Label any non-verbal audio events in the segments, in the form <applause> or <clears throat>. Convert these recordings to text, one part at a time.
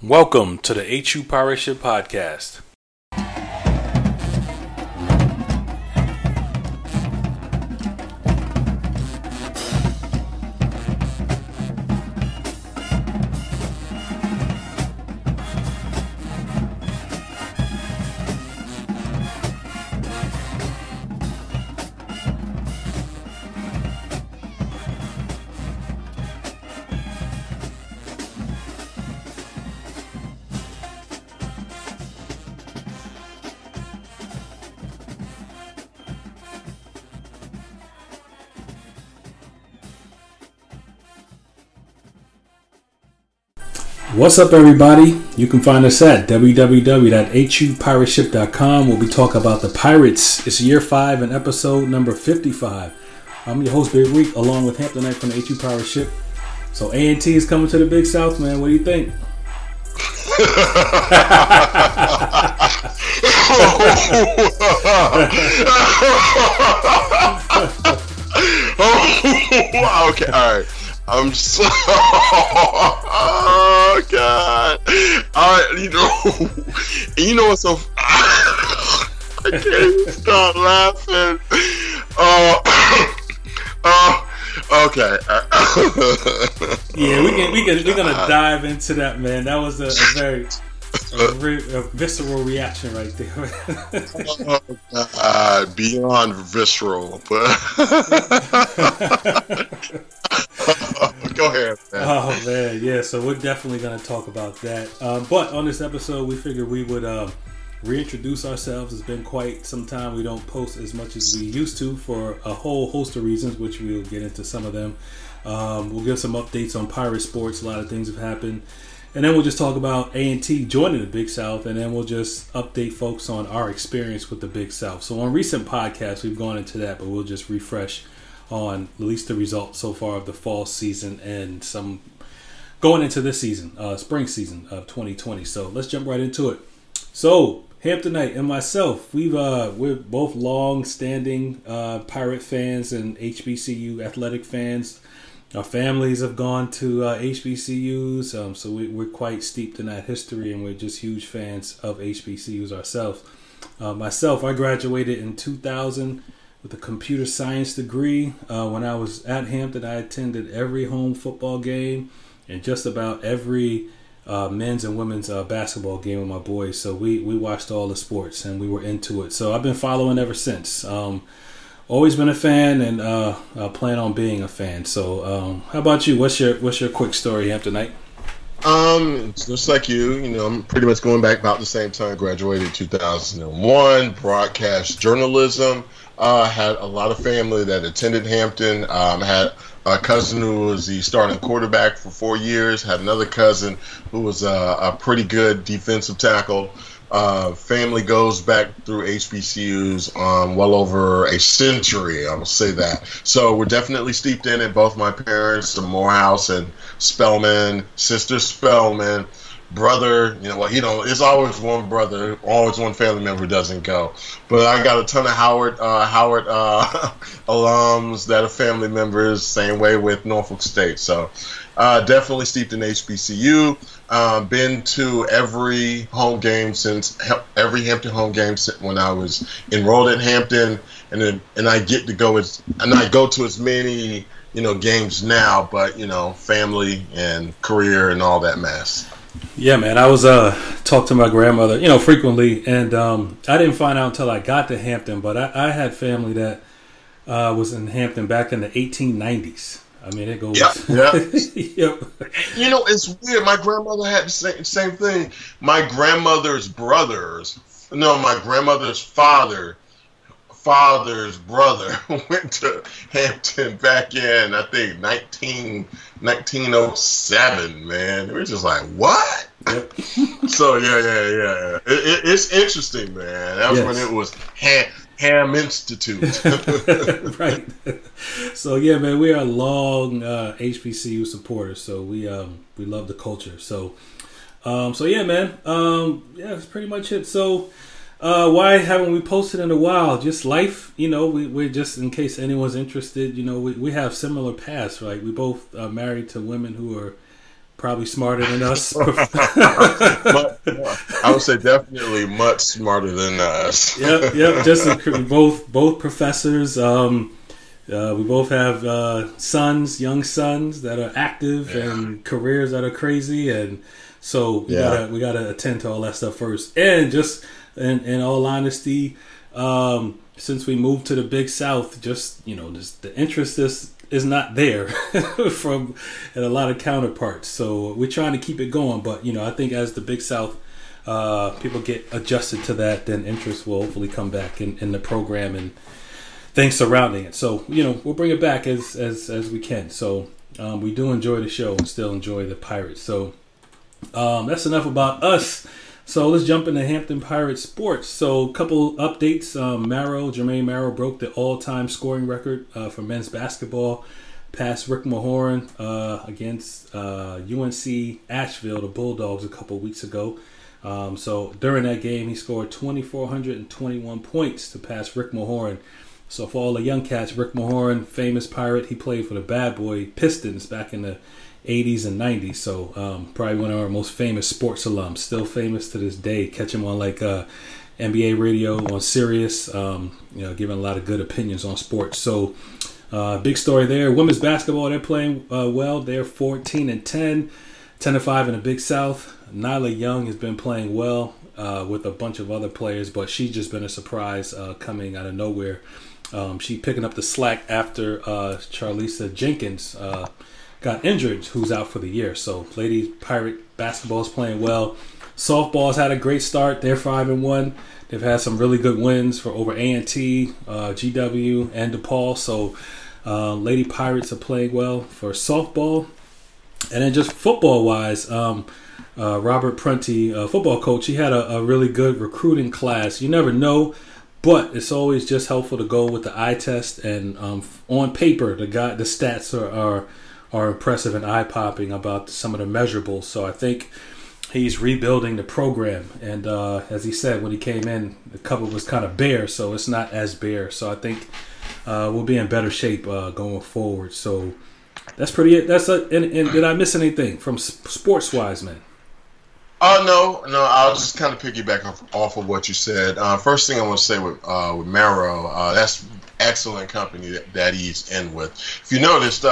Welcome to the HU Pirate Ship Podcast. What's up, everybody? You can find us at www.hupirateship.com. We'll be talking about the Pirates. It's year five and episode number 55. I'm your host, Big Reek, along with Hamptonite from the HU Pirate Ship. So, A&T is coming to the Big South, man. What do you think? okay, all right. I'm <laughs> so. Oh God! I, you know, <laughs> you know what's so? <laughs> I can't stop laughing. Uh, <coughs> uh, okay. yeah, we can. We can. We're gonna dive into that, man. That was a, a very a, re- a visceral reaction right there. oh, God, beyond visceral, but <laughs> go ahead. Man. Oh man, yeah. So we're definitely gonna talk about that. Um, but on this episode, we figured we would um, reintroduce ourselves. It's been quite some time. We don't post as much as we used to for a whole host of reasons, which we'll get into some of them. Um, we'll give some updates on pirate sports. A lot of things have happened. And then we'll just talk about A&T joining the Big South, and then we'll just update folks on our experience with the Big South. So on recent podcasts, we've gone into that, but we'll just refresh on at least the results so far of the fall season and some going into this season, uh, spring season of 2020. So let's jump right into it. So Hamptonite and myself, we've uh, we're both long-standing uh, pirate fans and HBCU athletic fans. Our families have gone to uh, HBCUs, um, so we, are quite steeped in that history, and we're just huge fans of HBCUs ourselves. Uh, myself, I graduated in 2000 with a computer science degree. Uh, when I was at Hampton, I attended every home football game and just about every uh, men's and women's uh, basketball game with my boys. So we, we watched all the sports and we were into it. So I've been following ever since. Um, always been a fan and uh, I plan on being a fan. So um, how about you? What's your what's your quick story, Hamptonite? Um, just like you, you know, I'm pretty much going back about the same time. Graduated 2001, broadcast journalism. Uh, had a lot of family that attended Hampton. Um, had a cousin who was the starting quarterback for four years. Had another cousin who was a pretty good defensive tackle. Uh, family goes back through HBCUs um, well over a century. I will say that. So we're definitely steeped in it. Both my parents, the Morehouse and Spelman, sister Spelman, brother. You know, well, you know, it's always one brother, always one family member doesn't go. But I got a ton of Howard uh, Howard uh, <laughs> alums that are family members. Same way with Norfolk State. So uh, definitely steeped in HBCU. Um, been to every home game since every Hampton home game when I was enrolled at Hampton, and and I get to go as and I go to as many you know games now, but you know family and career and all that mess. Yeah, man. I was uh talk to my grandmother, you know, frequently, and um, I didn't find out until I got to Hampton. But I, I had family that uh, was in Hampton back in the 1890s. I mean, it goes. Yeah, yeah. <laughs> yep. You know, it's weird. My grandmother had the same, same thing. My grandmother's brothers, no, my grandmother's father father's brother <laughs> went to Hampton back in, I think, 19, 1907, man. We're just like, what? Yep. so, yeah, yeah, yeah. It, it, it's interesting, man. That was yes. when it was Ham, Ham Institute. <laughs> right. So, yeah, man, we are long uh, HBCU supporters, so we um, we love the culture. So, um, so yeah, man. Um, yeah, that's pretty much it. So, uh, why haven't we posted in a while? Just life, you know. We we're just in case anyone's interested. You know, we, we have similar paths, right? We both married to women who are probably smarter than us. <laughs> I would say definitely much smarter than us. <laughs> yep, yep. Just both both professors. Um, uh, we both have uh, sons, young sons that are active yeah. and careers that are crazy, and so we yeah. gotta we gotta attend to all that stuff first. And just in, in all honesty, um, since we moved to the Big South, just you know, just the interest is is not there <laughs> from and a lot of counterparts. So we're trying to keep it going, but you know, I think as the Big South uh, people get adjusted to that, then interest will hopefully come back in, in the program and things surrounding it. So you know, we'll bring it back as as as we can. So um, we do enjoy the show and still enjoy the Pirates. So um, that's enough about us. So let's jump into Hampton Pirates sports. So a couple updates. Um, Marrow, Jermaine Marrow broke the all-time scoring record uh, for men's basketball, past Rick Mahorn uh, against uh, UNC Asheville, the Bulldogs, a couple weeks ago. Um, so during that game, he scored 2,421 points to pass Rick Mahorn. So for all the young cats, Rick Mahorn, famous pirate, he played for the Bad Boy Pistons back in the 80s and 90s. So um, probably one of our most famous sports alums, still famous to this day. Catch him on like uh, NBA radio on Sirius, um, you know, giving a lot of good opinions on sports. So uh, big story there. Women's basketball, they're playing uh, well. They're 14 and 10, 10 and 5 in the Big South. Nyla Young has been playing well uh, with a bunch of other players, but she's just been a surprise uh, coming out of nowhere. Um, she picking up the slack after uh, Charlissa Jenkins uh, got injured, who's out for the year. So, Lady Pirate basketball is playing well. Softball's had a great start. They're five and one. They've had some really good wins for over A and T, uh, GW, and DePaul. So, uh, Lady Pirates are playing well for softball. And then just football wise, um, uh, Robert Prunty, uh, football coach, he had a, a, really good recruiting class. You never know, but it's always just helpful to go with the eye test. And um, on paper, the guy, the stats are, are are impressive and eye popping about some of the measurables. So I think he's rebuilding the program. And uh, as he said when he came in, the cupboard was kind of bare, so it's not as bare. So I think uh, we'll be in better shape uh, going forward. So that's pretty it. That's a, and, and did I miss anything from sports wise, man? Oh no, no. I'll just kind of piggyback off, off of what you said. Uh, first thing I want to say with uh, with Marrow, uh, that's excellent company that, that, he's in with. If you noticed,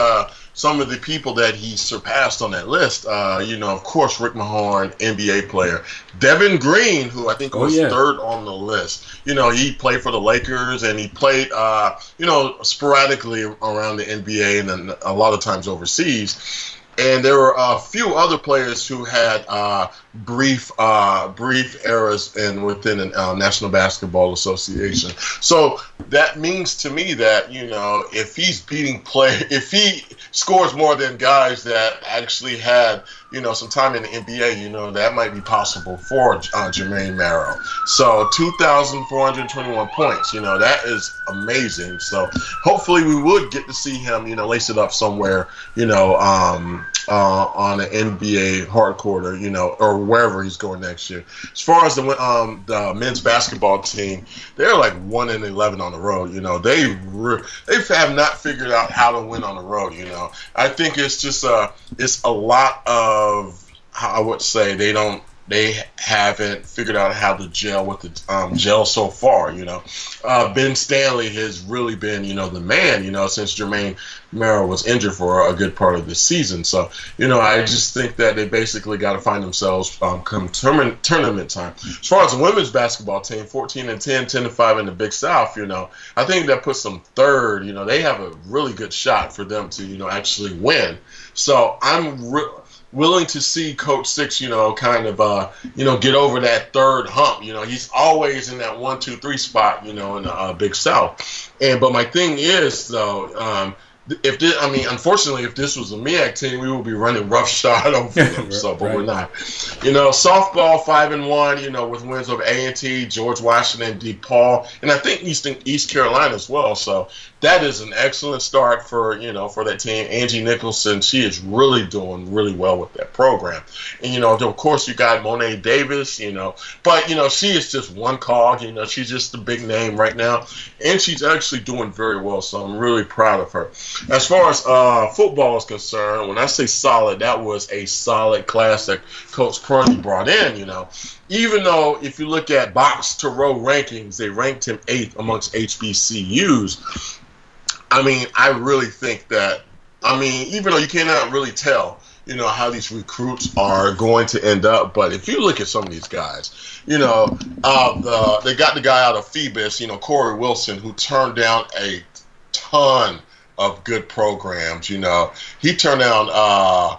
some of the people that he surpassed on that list. Uh, you know, of course, Rick Mahorn, NBA player. Devin Green, who I think oh, was yeah. third on the list. You know, he played for the Lakers and he played, uh, you know, sporadically around the NBA and then a lot of times overseas and there were a few other players who had uh, brief uh, brief eras in within the uh, National Basketball Association. So that means to me that you know if he's beating play, if he scores more than guys that actually had you know some time in the NBA, you know that might be possible for uh, Jermaine Marrow. So 2,421 points, you know that is amazing. So hopefully we would get to see him, you know, lace it up somewhere, you know, um, uh, on an NBA hardcore, you know, or wherever he's going next year. As far as the um, the men's basketball team, they're like one and eleven on the road. You know, they re- they have not figured out how to win on the road. You know, I think it's just a it's a lot of I would say they don't they haven't figured out how to gel with the um, gel so far. You know, uh, Ben Stanley has really been, you know, the man. You know, since Jermaine Marrow was injured for a good part of the season. So, you know, I just think that they basically got to find themselves um, come tournament, tournament time. As far as the women's basketball team, 14 and 10, 10 and 5 in the Big South. You know, I think that puts them third. You know, they have a really good shot for them to, you know, actually win. So I'm. Re- willing to see Coach Six, you know, kind of, uh, you know, get over that third hump. You know, he's always in that one, two, three spot, you know, in the uh, Big South. And but my thing is though, um, if this, I mean, unfortunately, if this was a MEAC team, we would be running roughshod <laughs> over them. <laughs> so, but right. we're not. You know, softball five and one. You know, with wins over A and T, George Washington, DePaul, and I think Eastern East Carolina as well. So that is an excellent start for you know for that team. Angie Nicholson, she is really doing really well with that program. And you know, of course, you got Mo'ne Davis. You know, but you know, she is just one cog. You know, she's just a big name right now, and she's actually doing very well. So I'm really proud of her. As far as uh, football is concerned, when I say solid, that was a solid class that Coach Prunty brought in. You know, even though if you look at BOXTOROW rankings, they ranked him eighth amongst HBCUs. I mean, I really think that. I mean, even though you cannot really tell, you know, how these recruits are going to end up, but if you look at some of these guys, you know, uh, the, they got the guy out of Phoebus, you know, Corey Wilson, who turned down a ton of good programs. You know, he turned down uh,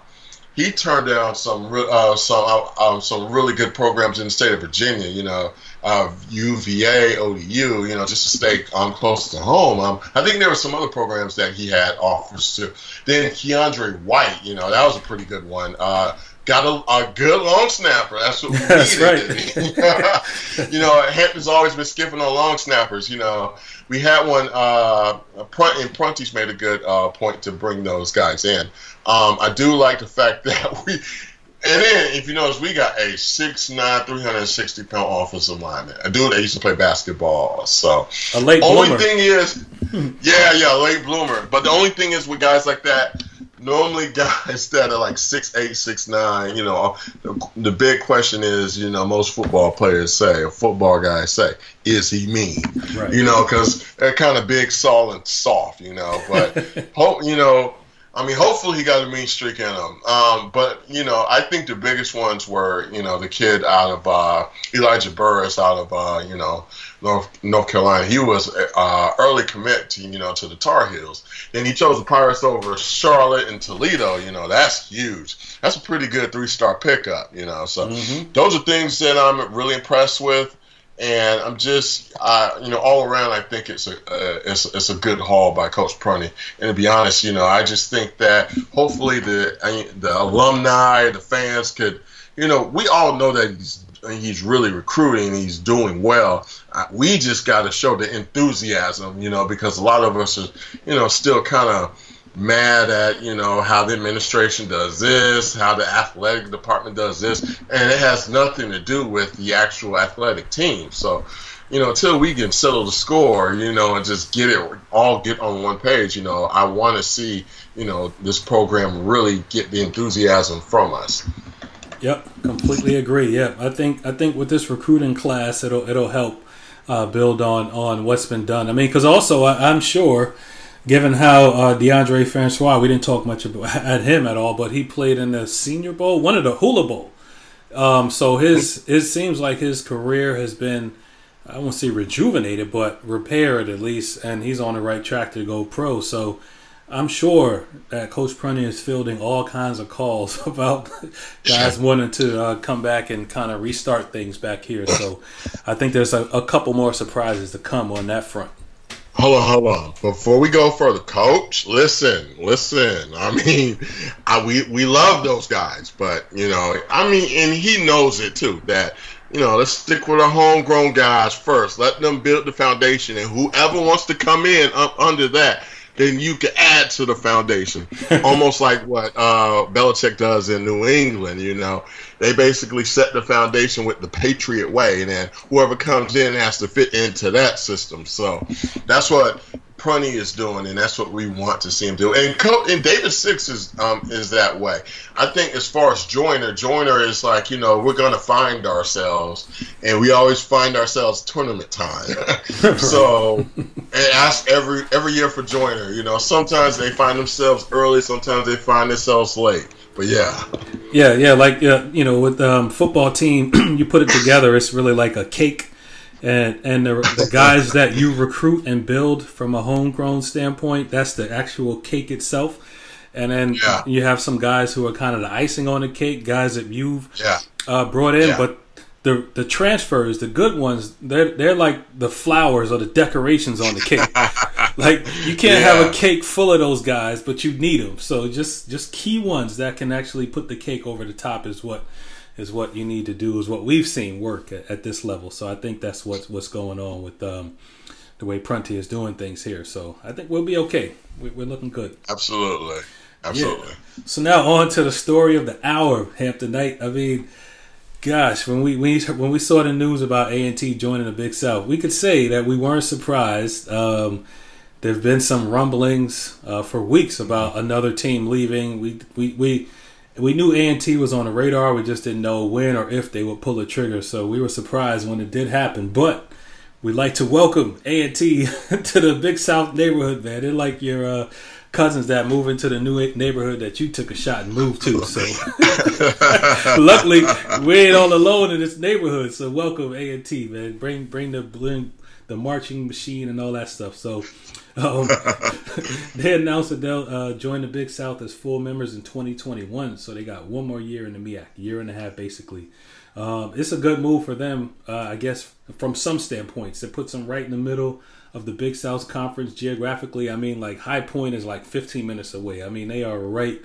he turned down some uh, some uh, um, some really good programs in the state of Virginia. You know, uh, UVA, ODU. You know, just to stay um, close to home. Um, I think there were some other programs that he had offers to. Then Keandre White. You know, that was a pretty good one. Uh, got a, a, good long snapper. That's what we <laughs> That's needed. Right. <laughs> you know, Hampton's always been skipping on long snappers. You know, we had one. Uh, and Prunty's made a good uh, point to bring those guys in. Um, I do like the fact <laughs> that we. And then, if you notice, we got a 6'9", 360 pound offensive lineman, a dude that used to play basketball. So, a late only bloomer. thing is, yeah, yeah, late bloomer. But the only thing is with guys like that, normally guys <laughs> that are like six eight, six nine, you know, the, the, big question is, you know, most football players say, or football guys say, is he mean? Right. You know, because they're kind of big, solid, and soft, you know. But <laughs> hope, you know, I mean, hopefully he got a mean streak in him. Um, but you know, I think the biggest ones were, you know, the kid out of uh, Elijah Burris out of, uh, you know, North North Carolina. He was uh, early commit to you know to the Tar Heels. Then he chose the Pirates over Charlotte and Toledo. You know, that's huge. That's a pretty good three star pickup. You know, so mm-hmm. those are things that I'm really impressed with and I'm just, uh, you know, all around, I think it's a uh, it's, it's a good haul by Coach Prunty. And to be honest, you know, I just think that hopefully the the alumni, the fans could, you know, we all know that he's he's really recruiting, he's doing well. We just got to show the enthusiasm, you know, because a lot of us are, you know, still kind of mad at you know how the administration does this, how the athletic department does this, and it has nothing to do with the actual athletic team. So, you know, until we can settle the score, you know, and just get it all get on one page, you know, I want to see you know this program really get the enthusiasm from us. Yep, completely agree. Yeah, I think I think with this recruiting class, it'll it'll help uh, build on on what's been done. I mean, because also I, I'm sure given how uh, Deondre Francois, we didn't talk much about <laughs> at him at all, but he played in the Senior Bowl, one of the Hula Bowl. Um, so his it seems like his career has been I won't say rejuvenated, but repaired at least, and he's on the right track to go pro. So I'm sure that Coach Prunty is fielding all kinds of calls <laughs> about guys wanting to uh, come back and kind of restart things back here. So I think there's a, a couple more surprises to come on that front. Hold on, hold on. Before we go further, Coach, listen, listen. I <laughs> mean, I, we we love those guys, but you know, I mean, and he knows it too. That you know, let's stick with our homegrown guys first. Let them build the foundation, and whoever wants to come in up under that, then you can add to the foundation. <laughs> Almost like what uh, Belichick does in New England. You know, they basically set the foundation with the Patriot way, and then whoever comes in has to fit into that system. So that's what Prunty is doing, and that's what we want to see him do. And Co- and David Six is um, is that way. I think as far as Joyner, Joyner is like you know we're gonna find ourselves, and we always find ourselves tournament time. <laughs> so and ask every every year for Joyner. You know sometimes they find themselves early, sometimes they find themselves late. But yeah. Yeah, yeah, like uh, you know, with um, football team, <clears throat> you put it together. It's really like a cake, and and the, the guys that you recruit and build from a homegrown standpoint, that's the actual cake itself. And then yeah. you have some guys who are kind of the icing on the cake, guys that you've yeah. uh, brought in, yeah. but the the transfers, the good ones, they're they're like the flowers or the decorations on the cake. <laughs> like you can't yeah. have a cake full of those guys, but you need them. So just just key ones that can actually put the cake over the top is what is what you need to do. Is what we've seen work at, at this level. So I think that's what's what's going on with um, the way Prunty is doing things here. So I think we'll be okay. We, are looking good. Absolutely, absolutely. Yeah. So now on to the story of the hour, Hamptonite. I mean gosh, when we, we when we saw the news about A and T joining the Big South, we could say that we weren't surprised. Um, there've been some rumblings uh, for weeks about another team leaving. We we we we knew A and T was on the radar. We just didn't know when or if they would pull the trigger. So we were surprised when it did happen. But we'd like to welcome A and T <laughs> to the Big South neighborhood, man. They're like your uh, cousins that move into the new neighborhood that you took a shot and moved to. So <laughs> luckily, we ain't all alone in this neighborhood. So welcome A and T, man. Bring bring the bring the marching machine and all that stuff. So um, <laughs> they announced that they'll uh, join the Big South as full members in 2021. So they got one more year in the MEAC, year and a half basically. Um, it's a good move for them, uh, I guess, from some standpoints. It puts them right in the middle of the Big South Conference geographically. I mean, like High Point is like 15 minutes away. I mean, they are right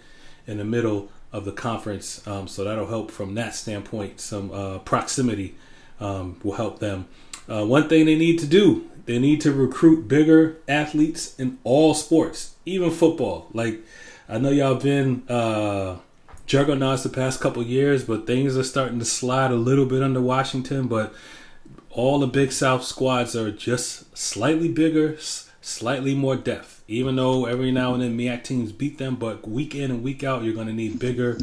in the middle of the conference, um, so that'll help from that standpoint. Some uh, proximity um, will help them. Uh, one thing they need to do they need to recruit bigger athletes in all sports, even football. Like I know y'all been uh, juggernauts the past couple years, but things are starting to slide a little bit under Washington. But all the Big South squads are just slightly bigger, slightly more depth. Even though every now and then MEAC teams beat them, but week in and week out, you're going to need bigger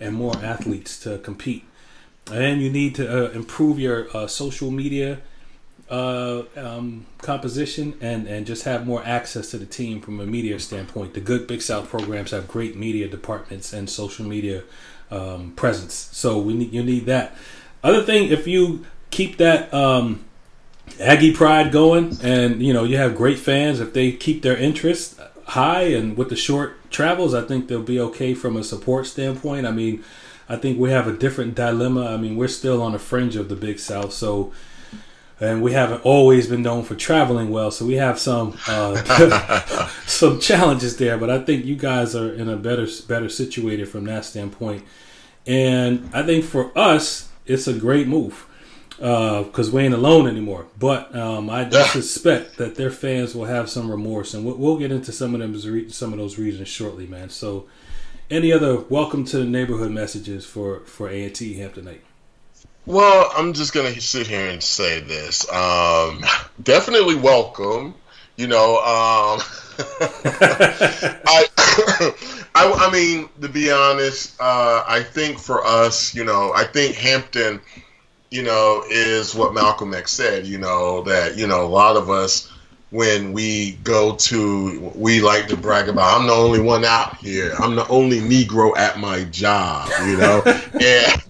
and more athletes to compete. And you need to uh, improve your uh, social media uh, um, composition and, and just have more access to the team from a media standpoint. The good Big South programs have great media departments and social media um, presence. So we need you need that. Other thing, if you keep that um, Aggie pride going, and you know you have great fans, if they keep their interest high and with the short travels, I think they'll be okay from a support standpoint. I mean, I think we have a different dilemma. I mean, we're still on the fringe of the Big South, so and we haven't always been known for traveling well, so we have some uh, <laughs> some challenges there. But I think you guys are in a better better situated from that standpoint, and I think for us it's a great move because uh, we ain't alone anymore. But um, I yeah. suspect that their fans will have some remorse, and we'll, we'll get into some of them some of those reasons shortly, man. So, any other welcome to the neighborhood messages for for A and T Hamptonite? Well, I'm just gonna sit here and say this. Um, definitely welcome. You know, um, <laughs> I, <coughs> I, I, mean, to be honest, uh, I think for us, you know, I think Hampton, you know, is what Malcolm X said. You know that you know a lot of us when we go to we like to brag about I'm the only one out here. I'm the only Negro at my job, you know. <laughs> and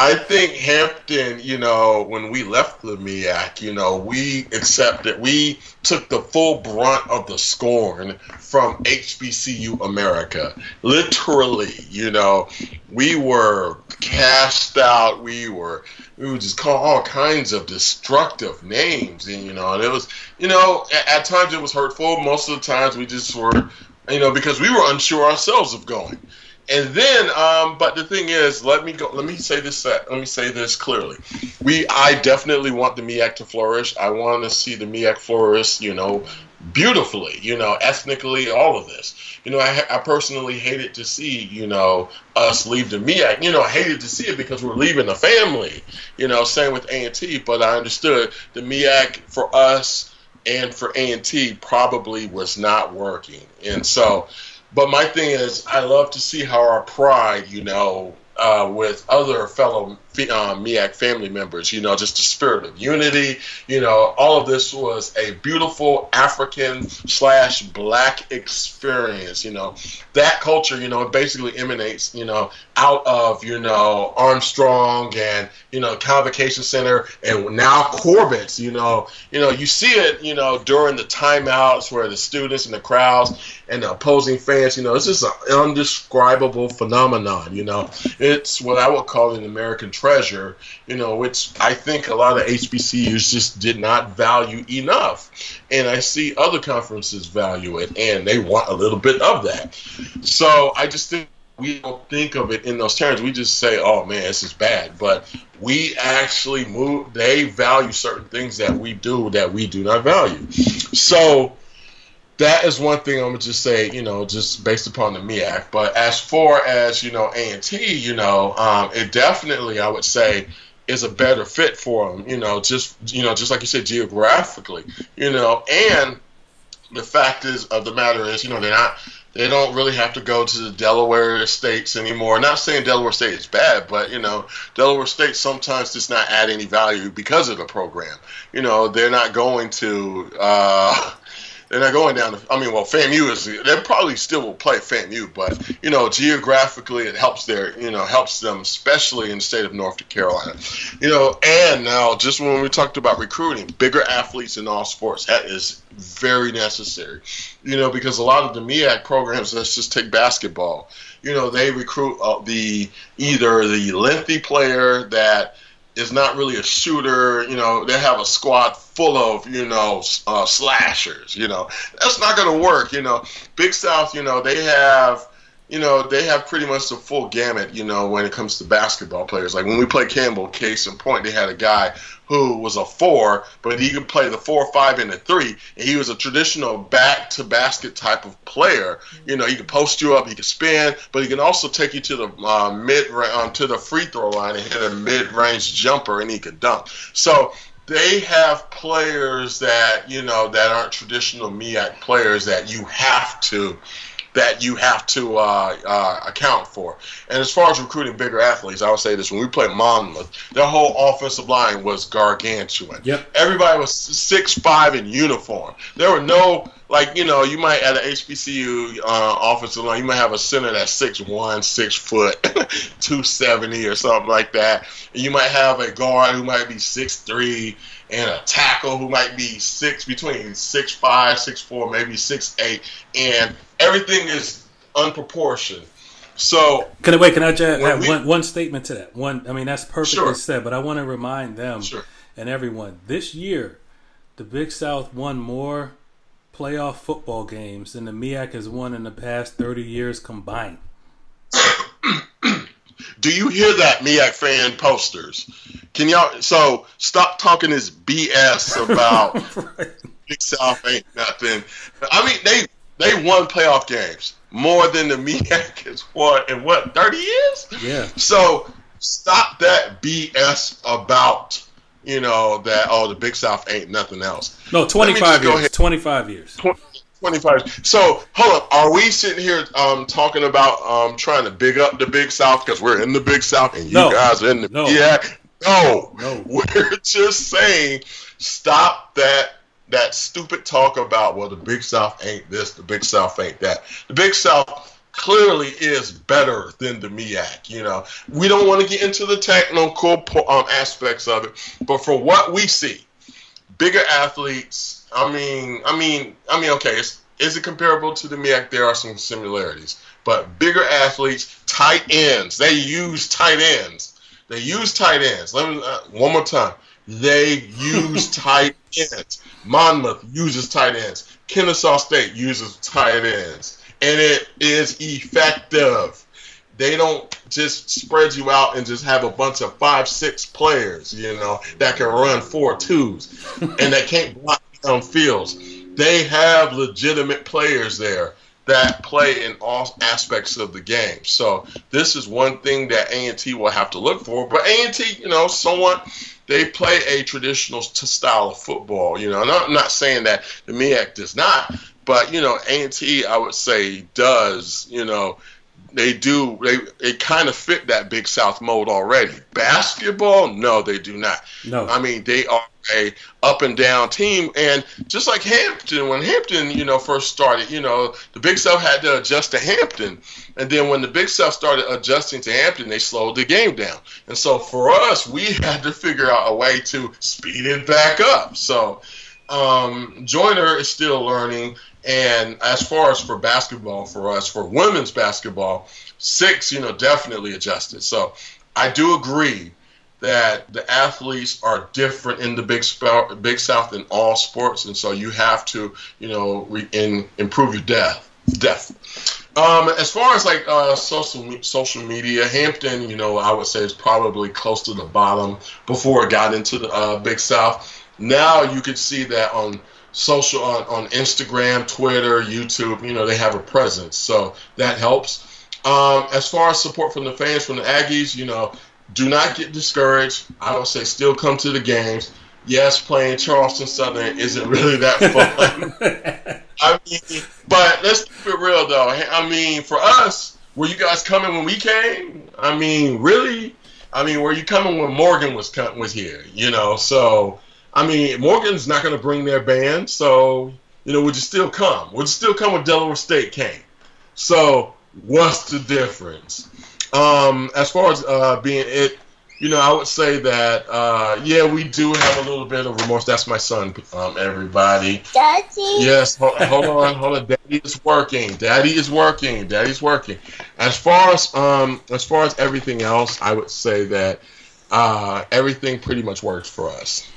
I think Hampton, you know, when we left the MEAC, you know, we accepted, we took the full brunt of the scorn from HBCU America. Literally, you know, we were cast out. We were, we would just call all kinds of destructive names, and you know, and it was, you know, at, at times it was hurtful. Most of the times we just were, you know, because we were unsure ourselves of going. And then, um, but the thing is, let me go. Let me say this. Uh, let me say this clearly. We, I definitely want the MEAC to flourish. I want to see the MEAC flourish. You know, beautifully. You know, ethnically, all of this. You know, I, I personally hated to see you know us leave the MEAC. You know, I hated to see it because we're leaving the family. You know, same with A and T. But I understood the MEAC for us and for A and T probably was not working, and so but my thing is, I love to see how our pride, you know, uh, with other fellow uh, MEAC family members, you know, just the spirit of unity. You know, all of this was a beautiful African slash black experience. You know, that culture, you know, it basically emanates, you know, out of, you know, Armstrong and, you know, Convocation Center and now Corbett's, you know, you know, you see it, you know, during the timeouts where the students and the crowds and the opposing fans, you know, it's just an indescribable phenomenon, you know. It's what I would call an American treasure, you know, which I think a lot of HBCUs just did not value enough. And I see other conferences value it and they want a little bit of that. So I just think we don't think of it in those terms. We just say, "Oh man, this is bad," but we actually move. They value certain things that we do that we do not value. So that is one thing I'm gonna just say, you know, just based upon the MEAC. But as far as you know, A and T, you know, um, it definitely I would say is a better fit for them. You know, just you know, just like you said, geographically, you know, and the fact is of the matter is, you know, they're not they don't really have to go to the Delaware states anymore. Not saying Delaware State is bad, but you know, Delaware State sometimes does not add any value because of the program. You know, they're not going to uh, they're not going down. To, I mean, well, FAMU is. They probably still will play FAMU, but you know, geographically, it helps their. You know, helps them, especially in the state of North Carolina. You know, and now just when we talked about recruiting, bigger athletes in all sports that is very necessary. You know, because a lot of the MEAC programs, let's just take basketball. You know, they recruit uh, the either the lengthy player that is not really a shooter. You know, they have a squad full of you know uh, slashers. You know, that's not going to work. You know, Big South. You know, they have you know, they have pretty much the full gamut, you know, when it comes to basketball players. Like when we played Campbell, case in point, they had a guy who was a four, but he could play the four, five, and the three. And he was a traditional back to basket type of player. You know, he could post you up, he could spin, but he can also take you to the uh, mid um, to the free throw line and hit a mid range jumper, and he could dunk. So they have players that you know that aren't traditional MEAC players that you have to that you have to uh, uh, account for. And as far as recruiting bigger athletes, I would say this: when we played Monmouth, their whole offensive line was gargantuan. Yep. Everybody was six five in uniform. There were no like you know you might at an HBCU uh, offensive line you might have a center that's six one, six foot, <laughs> two seventy or something like that. And you might have a guard who might be six three and a tackle who might be six between six five, six four, maybe six eight, and everything is unproportioned. So can I wait? Can I just have we, one one statement to that? One, I mean that's perfectly sure. said, but I want to remind them sure. and everyone this year, the Big South won more playoff football games than the MEAC has won in the past thirty years combined. <clears throat> Do you hear that, MEAC fan posters? Can y'all so stop talking this BS <laughs> about right. Big South ain't nothing. I mean, they they won playoff games more than the MEAC has won in what thirty years. Yeah. So stop that BS about you know that oh the Big South ain't nothing else. No, twenty five years. Twenty five years. 20, 25. So, hold up. Are we sitting here um, talking about um, trying to big up the Big South because we're in the Big South and you no. guys are in the no. yeah? No, no. We're just saying stop that that stupid talk about well the Big South ain't this, the Big South ain't that. The Big South clearly is better than the MEAC. You know, we don't want to get into the technical um, aspects of it, but for what we see, bigger athletes I mean, I mean, I mean, okay, is it comparable to the MEAC? There are some similarities, but bigger athletes, tight ends. They use tight ends. They use tight ends. Let me uh, one more time. They use <laughs> tight ends. Monmouth uses tight ends. Kennesaw State uses tight ends, and it is effective. They don't just spread you out and just have a bunch of five, six players, you know, that can run four twos <laughs> and that can't block on fields. They have legitimate players there that play in all aspects of the game. So this is one thing that A&T will have to look for. But A&T, you know, somewhat they play a traditional style of football. You know, and I'm not saying that the MEAC does not, but you know, A&T I would say does. You know, they do they it kind of fit that big south mode already. Basketball? No they do not. No. I mean they are a up and down team and just like hampton when hampton you know first started you know the big south had to adjust to hampton. And then when the big south started adjusting to hampton they slowed the game down. And so for us we <laughs> had to figure out a way to speed it back up. So um, Joyner is still learning and as far as for basketball, for us, for women's basketball, six, you know, definitely adjusted. So I do agree that the athletes are different in the Big, Sp- Big South in all sports, and so you have to, you know, re- in, improve your depth. Depth. Um, as far as like uh, social social media, Hampton, you know, I would say is probably close to the bottom before it got into the uh, Big South. Now you can see that on social on, on Instagram, Twitter, YouTube, you know, they have a presence. So that helps. Um, as far as support from the fans, from the Aggies, you know, do not get discouraged. I would say still come to the games. Yes, playing Charleston Southern isn't really that <laughs> fun. I mean, but let's keep it real though. I mean, for us, were you guys coming when we came? I mean, really? I mean, were you coming when Morgan was was here? You know, so I mean, Morgan's not going to bring their band, so you know, would you still come? Would you still come when Delaware State came? So what's the difference? Um, as far as uh, being it, you know, I would say that uh, yeah, we do have a little bit of remorse. That's my son, um, everybody. Daddy. Yes, hold, hold on, hold on. Daddy is working. Daddy is working. Daddy's working. As far as um, as far as everything else, I would say that uh, everything pretty much works for us.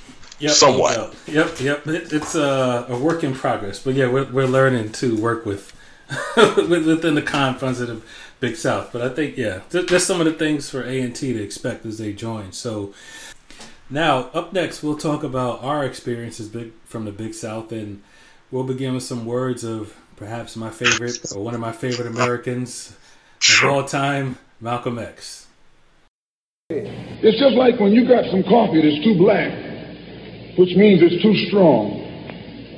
Yep, Somewhat. Yep, yep. It, it's a, a work in progress, but yeah, we're we're learning to work with <laughs> within the confines of the Big South. But I think yeah, there's some of the things for A and T to expect as they join. So now up next, we'll talk about our experiences big from the Big South, and we'll begin with some words of perhaps my favorite or one of my favorite Americans of all time, Malcolm X. It's just like when you got some coffee that's too black, which means it's too strong.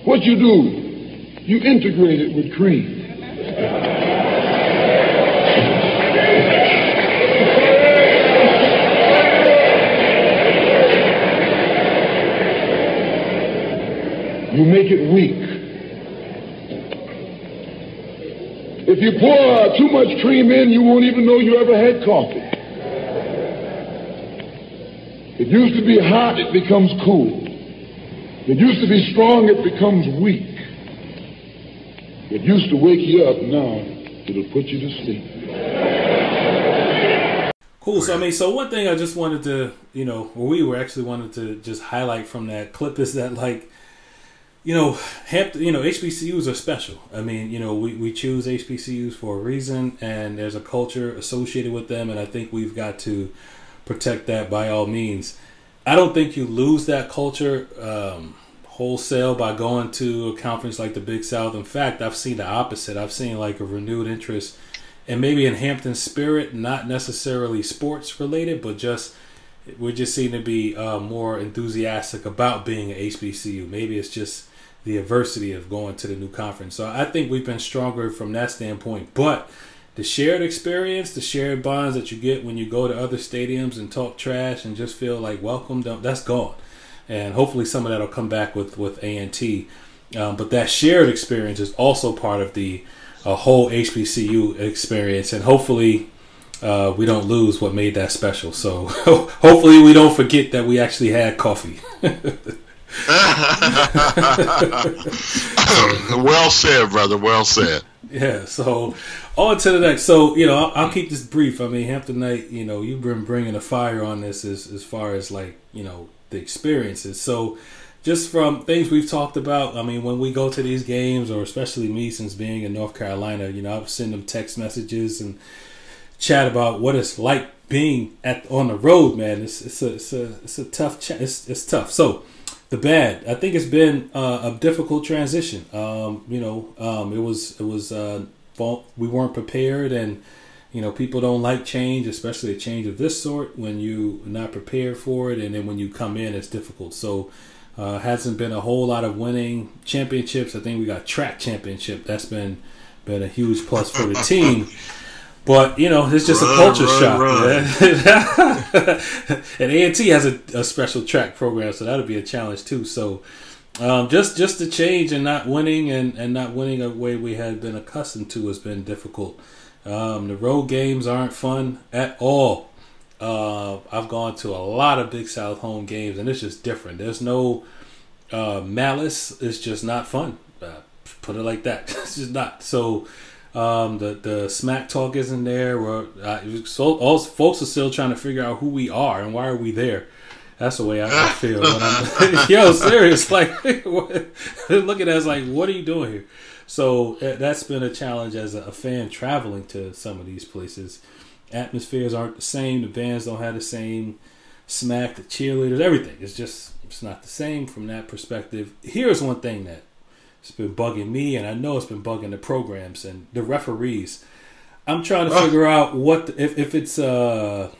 What you do, you integrate it with cream. You make it weak. If you pour too much cream in, you won't even know you ever had coffee. It used to be hot, it becomes cool. It used to be strong, it becomes weak. It used to wake you up, now it'll put you to sleep. Cool. So I mean, so one thing I just wanted to, you know, we were actually wanted to just highlight from that clip is that like, you know, Hampton, you know, HBCUs are special. I mean, you know, we, we choose HBCUs for a reason, and there's a culture associated with them, and I think we've got to protect that by all means. I don't think you lose that culture um, wholesale by going to a conference like the Big South. In fact, I've seen the opposite. I've seen like a renewed interest and maybe in Hampton spirit, not necessarily sports related, but just we just seem to be uh, more enthusiastic about being an HBCU. Maybe it's just the adversity of going to the new conference. So I think we've been stronger from that standpoint. But the shared experience, the shared bonds that you get when you go to other stadiums and talk trash and just feel like welcome, that's gone. And hopefully some of that will come back with with A&T. Um, but that shared experience is also part of the a whole HBCU experience, and hopefully uh, we don't lose what made that special. So <laughs> hopefully we don't forget that we actually had coffee. <laughs> well said, brother. Well said. Yeah. So on to the next. So you know, I'll, I'll, keep this brief. I mean, Hamptonite. You know, you've been bringing a fire on this as as far as like you know the experiences. So just from things we've talked about, I mean, when we go to these games, or especially me, since being in North Carolina, you know, I've sent them text messages and chat about what it's like being at on the road. Man, it's it's a it's a it's a tough it's it's tough. So the bad, I think it's been uh, a difficult transition. Um, you know, um, it was it was uh, we weren't prepared and you know people don't like change especially a change of this sort when you're not prepared for it and then when you come in it's difficult so uh, hasn't been a whole lot of winning championships. I think we got track championship. That's been been a huge plus for the team. <laughs> But you know, it's just run, a culture run, shock. Run. <laughs> and A and T has a, a, special track program, so that'll be a challenge too. So um, just just the change and not winning and, and not winning a way we had been accustomed to has been difficult. Um, the road games aren't fun at all. Uh, I've gone to a lot of Big South home games, and it's just different. There's no uh, malice. It's just not fun. Uh, put it like that. <laughs> it's just not. So um, the the smack talk isn't there. Where uh, so all folks are still trying to figure out who we are and why are we there. That's the way I, I feel. <laughs> <laughs> Yo, serious. Like, <laughs> look at us. Like, what are you doing here? So uh, that's been a challenge as a fan traveling to some of these places atmospheres aren't the same. The bands don't have the same smack. The cheerleaders, everything. It's just it's not the same from that perspective. Here's one thing that it's been bugging me, and I know it's been bugging the programs and the referees. I'm trying to figure out what the, if if it's uh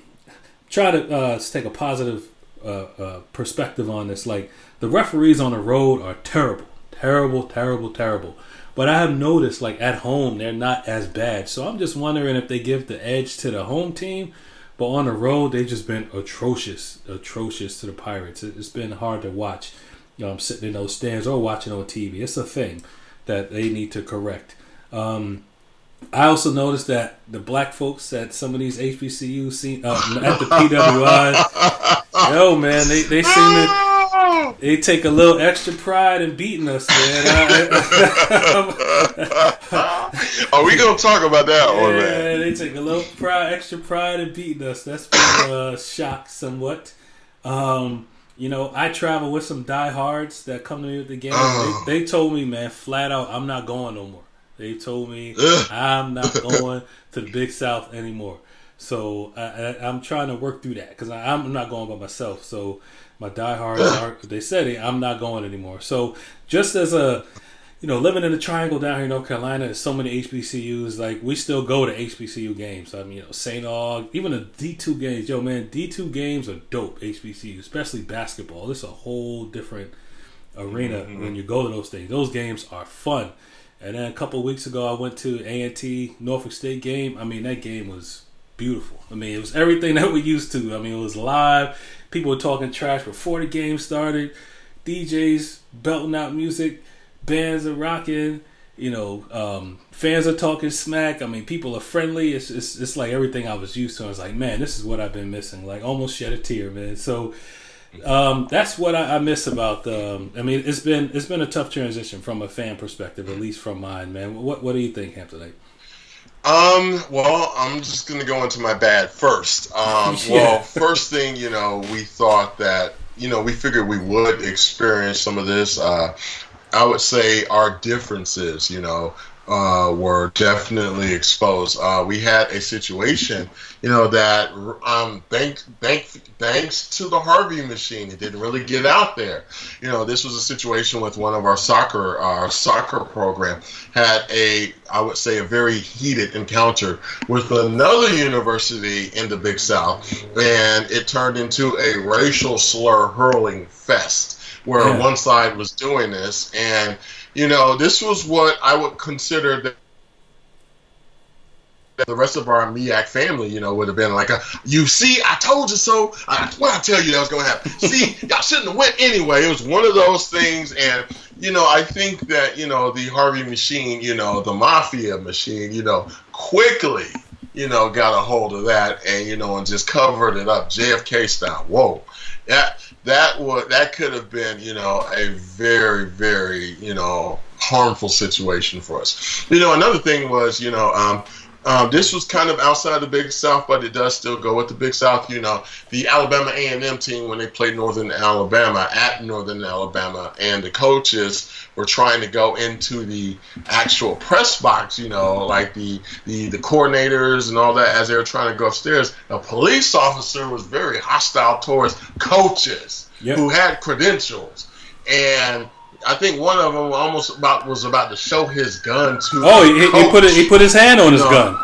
try to uh take a positive uh, uh, perspective on this. Like the referees on the road are terrible, terrible, terrible, terrible. But I have noticed, like at home, they're not as bad. So I'm just wondering if they give the edge to the home team, but on the road they've just been atrocious, atrocious to the Pirates. It's been hard to watch. You know, I'm sitting in those stands or watching on TV. It's a thing that they need to correct. Um, I also noticed that the black folks at some of these HBCUs seen uh, at the PWIs, <laughs> yo man, they they seem to they take a little extra pride in beating us, man. <laughs> Are we gonna talk about that yeah, one, man? they take a little pride, extra pride in beating us. That's been a shock somewhat. Um, you know, I travel with some diehards that come to me with the game. Oh. They, uh. they told me, man, flat out, I'm not going no more. They told me I'm not <laughs> going to the Big South anymore. So I, I, I'm trying to work through that because I'm not going by myself. So my diehards are. They said it. I'm not going anymore. So just as a you know, living in the triangle down here in North Carolina, there's so many HBCUs. Like we still go to HBCU games. I mean, you know, St. Aug, even the D2 games. Yo, man, D2 games are dope. HBCU, especially basketball. It's a whole different arena mm-hmm. when you go to those things. Those games are fun. And then a couple weeks ago, I went to A&T Norfolk State game. I mean, that game was beautiful. I mean, it was everything <laughs> that we used to. I mean, it was live. People were talking trash before the game started. DJs belting out music bands are rocking. You know, um, fans are talking smack. I mean, people are friendly. It's, it's it's like everything I was used to. I was like, man, this is what I've been missing. Like, almost shed a tear, man. So um, that's what I, I miss about. Um, I mean, it's been it's been a tough transition from a fan perspective, at least from mine, man. What what do you think, Hamptonite? Um, well, I'm just gonna go into my bad first. Um, <laughs> yeah. well, first thing, you know, we thought that, you know, we figured we would experience some of this. Uh, I would say our differences, you know, uh, were definitely exposed. Uh, we had a situation, you know, that um, thanks, thanks, thanks to the Harvey machine, it didn't really get out there. You know, this was a situation with one of our soccer, our soccer program had a, I would say, a very heated encounter with another university in the Big South, and it turned into a racial slur hurling fest where yeah. one side was doing this, and you know, this was what I would consider the the rest of our MEAC family, you know, would have been like, a, "You see, I told you so. I, what I tell you that was going to happen. <laughs> see, y'all shouldn't have went anyway." It was one of those things, and you know, I think that you know the Harvey machine, you know, the mafia machine, you know, quickly, you know, got a hold of that, and you know, and just covered it up, JFK style. Whoa, that that would that could have been you know a very very you know harmful situation for us. You know, another thing was you know. Um, um, this was kind of outside the Big South, but it does still go with the Big South. You know, the Alabama A&M team when they played Northern Alabama at Northern Alabama, and the coaches were trying to go into the actual press box. You know, like the the the coordinators and all that as they were trying to go upstairs. A police officer was very hostile towards coaches yep. who had credentials, and I think one of them almost about was about to show his gun to. Oh, he, he, put it, he put his hand on his gun.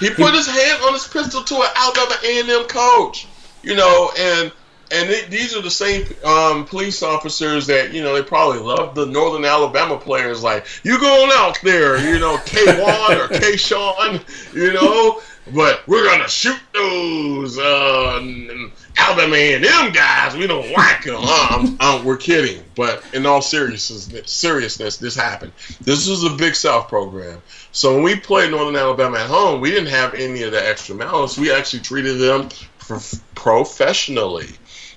He put he, his hand on his pistol to an Alabama A and M coach. You know, and and they, these are the same um, police officers that you know they probably love the Northern Alabama players. Like you going out there, you know, <laughs> K One or K Sean, you know, but we're gonna shoot those uh, Alabama A&M guys. We don't like them. Huh? I'm, uh, we're kidding, but in all seriousness, seriousness, this happened. This was a Big South program, so when we played Northern Alabama at home, we didn't have any of the extra malice. We actually treated them professionally,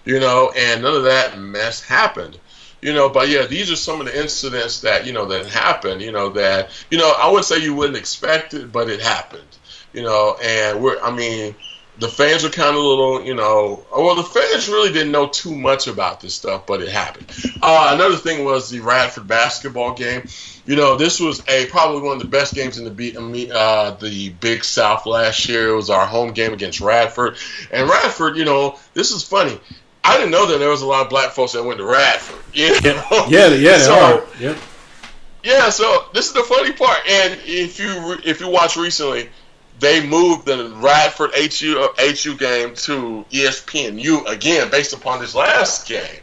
you know, and none of that mess happened you know but yeah these are some of the incidents that you know that happened you know that you know i wouldn't say you wouldn't expect it but it happened you know, and we're, I mean, the fans were kind of a little, you know, well, the fans really didn't know too much about this stuff, but it happened. Uh, another thing was the Radford basketball game. You know, this was a probably one of the best games in the uh, the Big South last year. It was our home game against Radford, and Radford, you know, this is funny. I didn't know that there was a lot of black folks that went to Radford. <laughs> You know? Yeah, yeah, so, yeah. Yeah, so this is the funny part. And if you if you watch recently, they moved the Radford HU HU game to ESPNU again based upon this last game.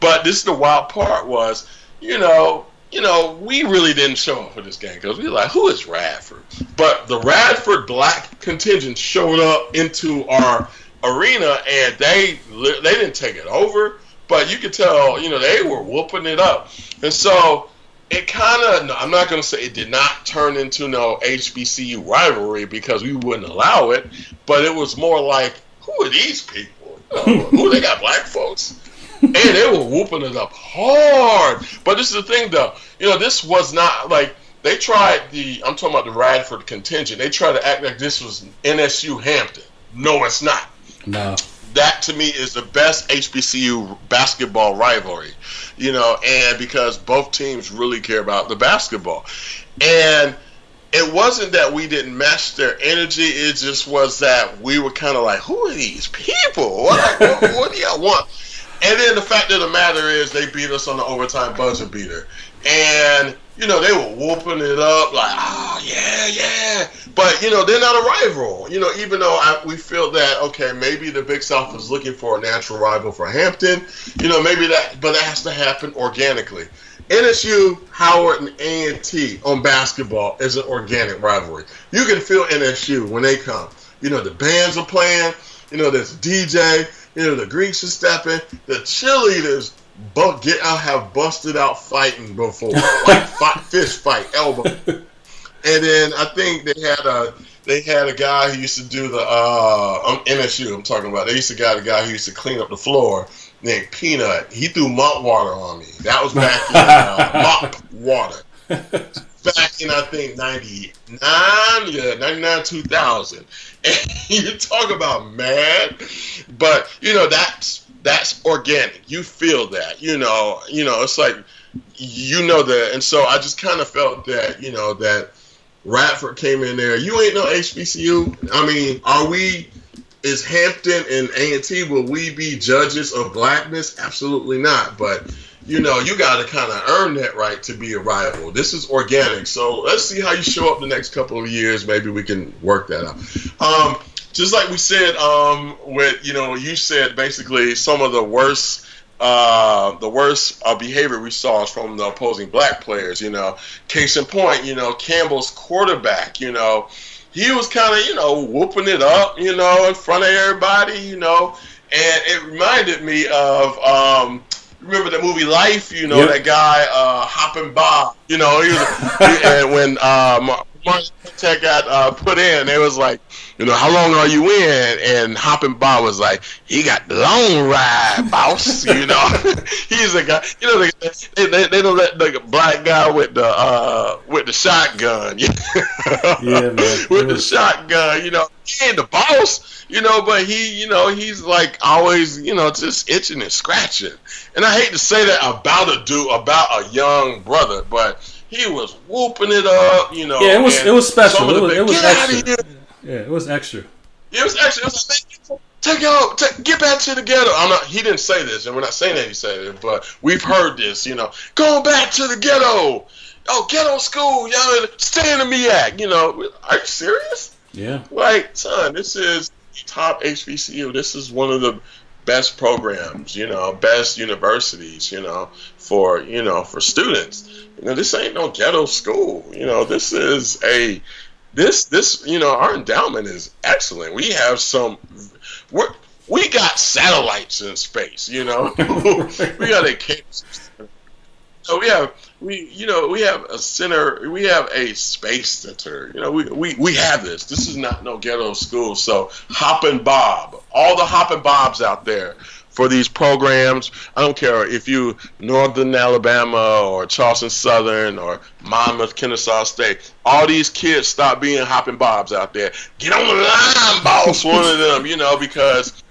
But this is the wild part was, you know, you know, we really didn't show up for this game because we were like, who is Radford? But the Radford Black contingent showed up into our arena and they they didn't take it over, but you could tell, you know, they were whooping it up. And so it kind of, I'm not going to say it did not turn into no HBCU rivalry because we wouldn't allow it, but it was more like, who are these people? You know, <laughs> who they got black folks? and they were whooping it up hard. But this is the thing, though. You know, this was not like they tried the. I'm talking about the Radford contingent. They tried to act like this was NSU Hampton. No, it's not. No. That to me is the best HBCU basketball rivalry, you know, and because both teams really care about the basketball. And it wasn't that we didn't match their energy, it just was that we were kind of like, who are these people? What, <laughs> what, what do y'all want? And then the fact of the matter is, they beat us on the overtime buzzer beater, and you know they were whooping it up like, oh yeah, yeah. But you know they're not a rival. You know, even though I, we feel that okay, maybe the Big South is looking for a natural rival for Hampton. You know, maybe that, but that has to happen organically. NSU, Howard, and A&T on basketball is an organic rivalry. You can feel NSU when they come. You know, the bands are playing. You know, there's DJ. You know, the Greeks are stepping. The cheerleaders but get out have busted out fighting before, like <laughs> fight, fist fight, elbow. And then I think they had a they had a guy who used to do the uh, I'm MSU. I'm talking about. They used to got a guy who used to clean up the floor named Peanut. He threw mop water on me. That was back in uh, <laughs> mop water. Back in I think '99, yeah, '99, 2000. <laughs> And you talk about mad, but you know that's that's organic. You feel that, you know, you know, it's like you know that, and so I just kind of felt that, you know, that Radford came in there. You ain't no HBCU. I mean, are we? Is Hampton and A and T? Will we be judges of blackness? Absolutely not. But you know, you got to kind of earn that right to be a rival. This is organic. So let's see how you show up the next couple of years. Maybe we can work that out. Um, just like we said, um, with you know, you said basically some of the worst, uh, the worst uh, behavior we saw is from the opposing black players. You know, case in point, you know, Campbell's quarterback. You know, he was kind of you know whooping it up, you know, in front of everybody. You know, and it reminded me of. Um, remember the movie Life? You know yep. that guy uh, Hopping Bob. You know, he was, <laughs> and when uh, Martin Tech got uh, put in, it was like, you know, how long are you in? And Hopping Bob was like, he got the long ride, boss. <laughs> you know, <laughs> he's a guy. You know, they, they, they don't let the black guy with the uh, with the shotgun. <laughs> yeah, man. with the shotgun, you know, he ain't the boss. You know, but he, you know, he's like always, you know, just itching and scratching. And I hate to say that about a dude, about a young brother, but he was whooping it up, you know. Yeah, it was it was special. It was, it was extra. Yeah, it was extra. It was extra. It was like, take out, take, get back to the ghetto. I'm not. He didn't say this, and we're not saying that he said it, but we've heard this. You know, going back to the ghetto. Oh, ghetto school, y'all stay in the MEAC. You know, are you serious? Yeah. Like, son, this is top HBCU. This is one of the best programs, you know, best universities, you know, for you know for students. You know, this ain't no ghetto school. You know, this is a this this you know our endowment is excellent. We have some we we got satellites in space. You know, <laughs> <laughs> we got a campus. so we have we you know we have a center we have a space center you know we, we we have this this is not no ghetto school so hop and bob all the hop and bobs out there for these programs. I don't care if you northern alabama or charleston southern or monmouth kennesaw state. All these kids stop being hopping bobs out there. Get on the line boss <laughs> one of them you know because